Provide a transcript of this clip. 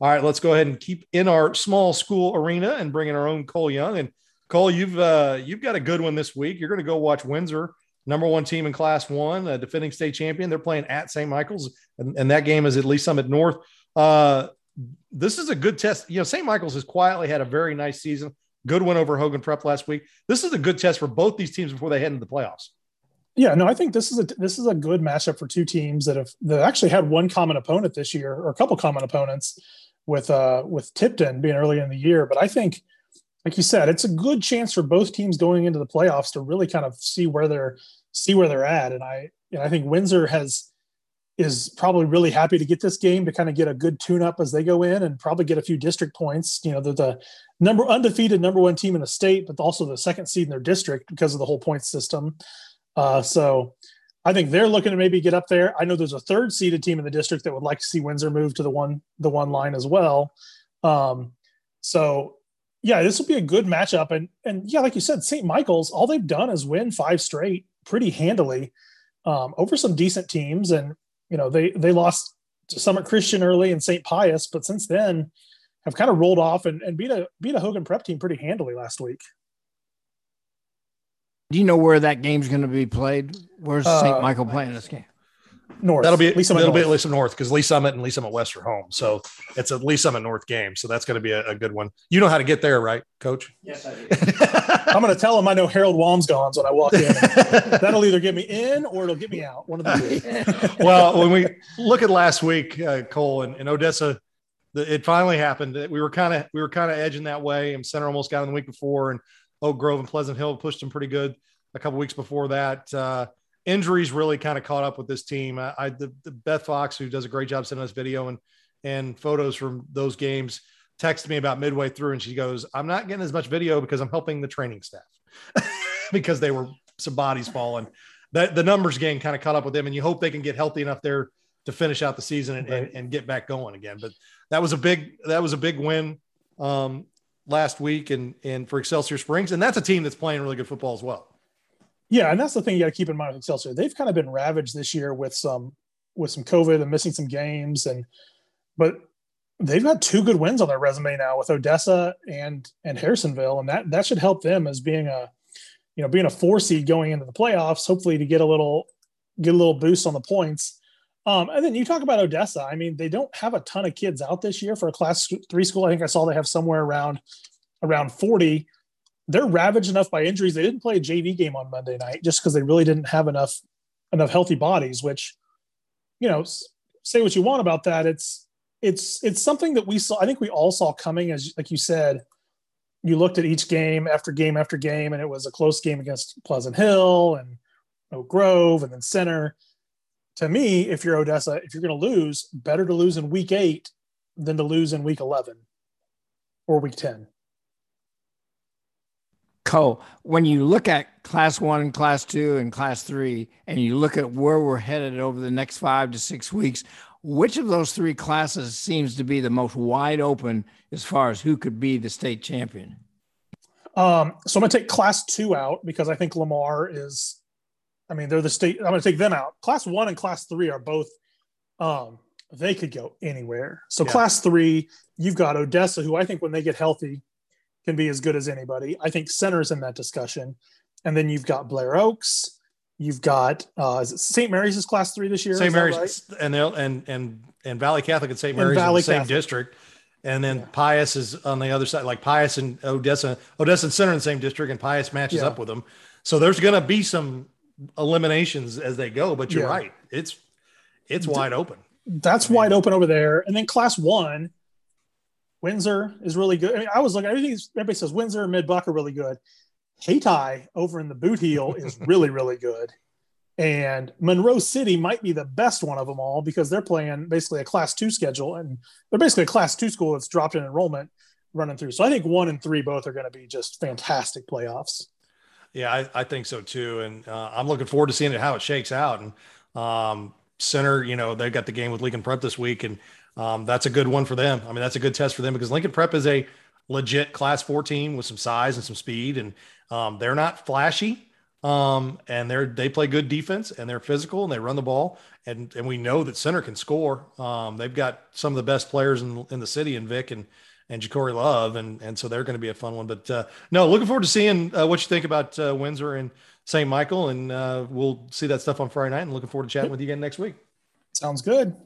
All right, let's go ahead and keep in our small school arena and bring in our own Cole Young. And Cole, you've uh, you've got a good one this week. You're going to go watch Windsor, number one team in Class One, a defending state champion. They're playing at St. Michael's, and, and that game is at Lee's Summit North. Uh, this is a good test. You know, St. Michael's has quietly had a very nice season. Good win over Hogan Prep last week. This is a good test for both these teams before they head into the playoffs. Yeah, no, I think this is a this is a good matchup for two teams that have that actually had one common opponent this year, or a couple common opponents with uh with Tipton being early in the year. But I think, like you said, it's a good chance for both teams going into the playoffs to really kind of see where they're see where they're at. And I and I think Windsor has is probably really happy to get this game to kind of get a good tune up as they go in and probably get a few district points. You know, they're the number undefeated number one team in the state, but also the second seed in their district because of the whole point system. Uh, so I think they're looking to maybe get up there. I know there's a third seeded team in the district that would like to see Windsor move to the one the one line as well. Um, so yeah, this will be a good matchup. And and yeah, like you said, St. Michael's, all they've done is win five straight pretty handily um, over some decent teams. And you know, they they lost to Summit Christian early and St. Pius, but since then have kind of rolled off and, and beat a beat a Hogan prep team pretty handily last week. Do you know where that game's going to be played? Where's Uh, St. Michael playing this game? North. That'll be Lee Summit that'll be at Lee Summit North because Lee Summit and Lee Summit West are home. So it's a Lee Summit North game. So that's going to be a, a good one. You know how to get there, right, Coach? Yes, I do. I'm going to tell them I know Harold Walmsgons when I walk in. That'll either get me in or it'll get me out. One of the two. well, when we look at last week, uh, Cole and, and Odessa, the, it finally happened. That we were kind of we were kind of edging that way, and Center almost got in the week before, and Oak Grove and Pleasant Hill pushed them pretty good a couple weeks before that. Uh, injuries really kind of caught up with this team. I, I the, the Beth Fox, who does a great job sending us video and and photos from those games, texted me about midway through, and she goes, "I'm not getting as much video because I'm helping the training staff because they were some bodies falling." That the numbers game kind of caught up with them, and you hope they can get healthy enough there to finish out the season and, and, and get back going again. But that was a big that was a big win um, last week and and for Excelsior Springs, and that's a team that's playing really good football as well. Yeah, and that's the thing you got to keep in mind with Excelsior. They've kind of been ravaged this year with some with some COVID and missing some games, and but they've got two good wins on their resume now with Odessa and and Harrisonville, and that that should help them as being a you know being a four seed going into the playoffs. Hopefully, to get a little get a little boost on the points. Um, and then you talk about Odessa. I mean, they don't have a ton of kids out this year for a class three school. I think I saw they have somewhere around around forty they're ravaged enough by injuries. They didn't play a JV game on Monday night just because they really didn't have enough enough healthy bodies. Which, you know, say what you want about that. It's it's it's something that we saw. I think we all saw coming. As like you said, you looked at each game after game after game, and it was a close game against Pleasant Hill and Oak Grove, and then Center. To me, if you're Odessa, if you're going to lose, better to lose in week eight than to lose in week eleven or week ten. Cole, when you look at class one, class two, and class three, and you look at where we're headed over the next five to six weeks, which of those three classes seems to be the most wide open as far as who could be the state champion? Um, so I'm going to take class two out because I think Lamar is, I mean, they're the state. I'm going to take them out. Class one and class three are both, um, they could go anywhere. So Yeah. class three, you've got Odessa, who I think when they get healthy can be as good as anybody. I think center's in that discussion. And then you've got Blair Oaks. You've got uh, is it St. Mary's is class three this year. St. Mary's right? and they'll and and and Valle Catholic and St. Mary's in Valle the same Catholic. district. And then Yeah. Pius is on the other side, like Pius and Odessa, Odessa and Center in the same district, and Pius matches Yeah. up with them. So there's going to be some eliminations as they go, but you're Yeah. right. It's it's wide open. that's wide open over there. And then class one, Windsor is really good. I mean, I was looking, everything, everybody says Windsor and Mid Buck are really good. Hayti over in the boot heel is really, really good. And Monroe City might be the best one of them all because they're playing basically a class two schedule and they're basically a class two school that's dropped in enrollment running through. So I think one and three both are going to be just fantastic playoffs. Yeah, I, I think so too. And uh, I'm looking forward to seeing it, how it shakes out. And um, center, you know, they've got the game with Lincoln Prep this week. And um, that's a good one for them. I mean, that's a good test for them because Lincoln Prep is a legit class four team with some size and some speed. And um, they're not flashy. Um, and they're they play good defense and they're physical and they run the ball and and we know that center can score. Um, they've got some of the best players in in the city in Vic and and Ja'Cory Love and and so they're going to be a fun one. But uh, no, looking forward to seeing uh, what you think about uh, Windsor and St. Michael, and uh, we'll see that stuff on Friday night. And looking forward to chatting with you again next week. Sounds good.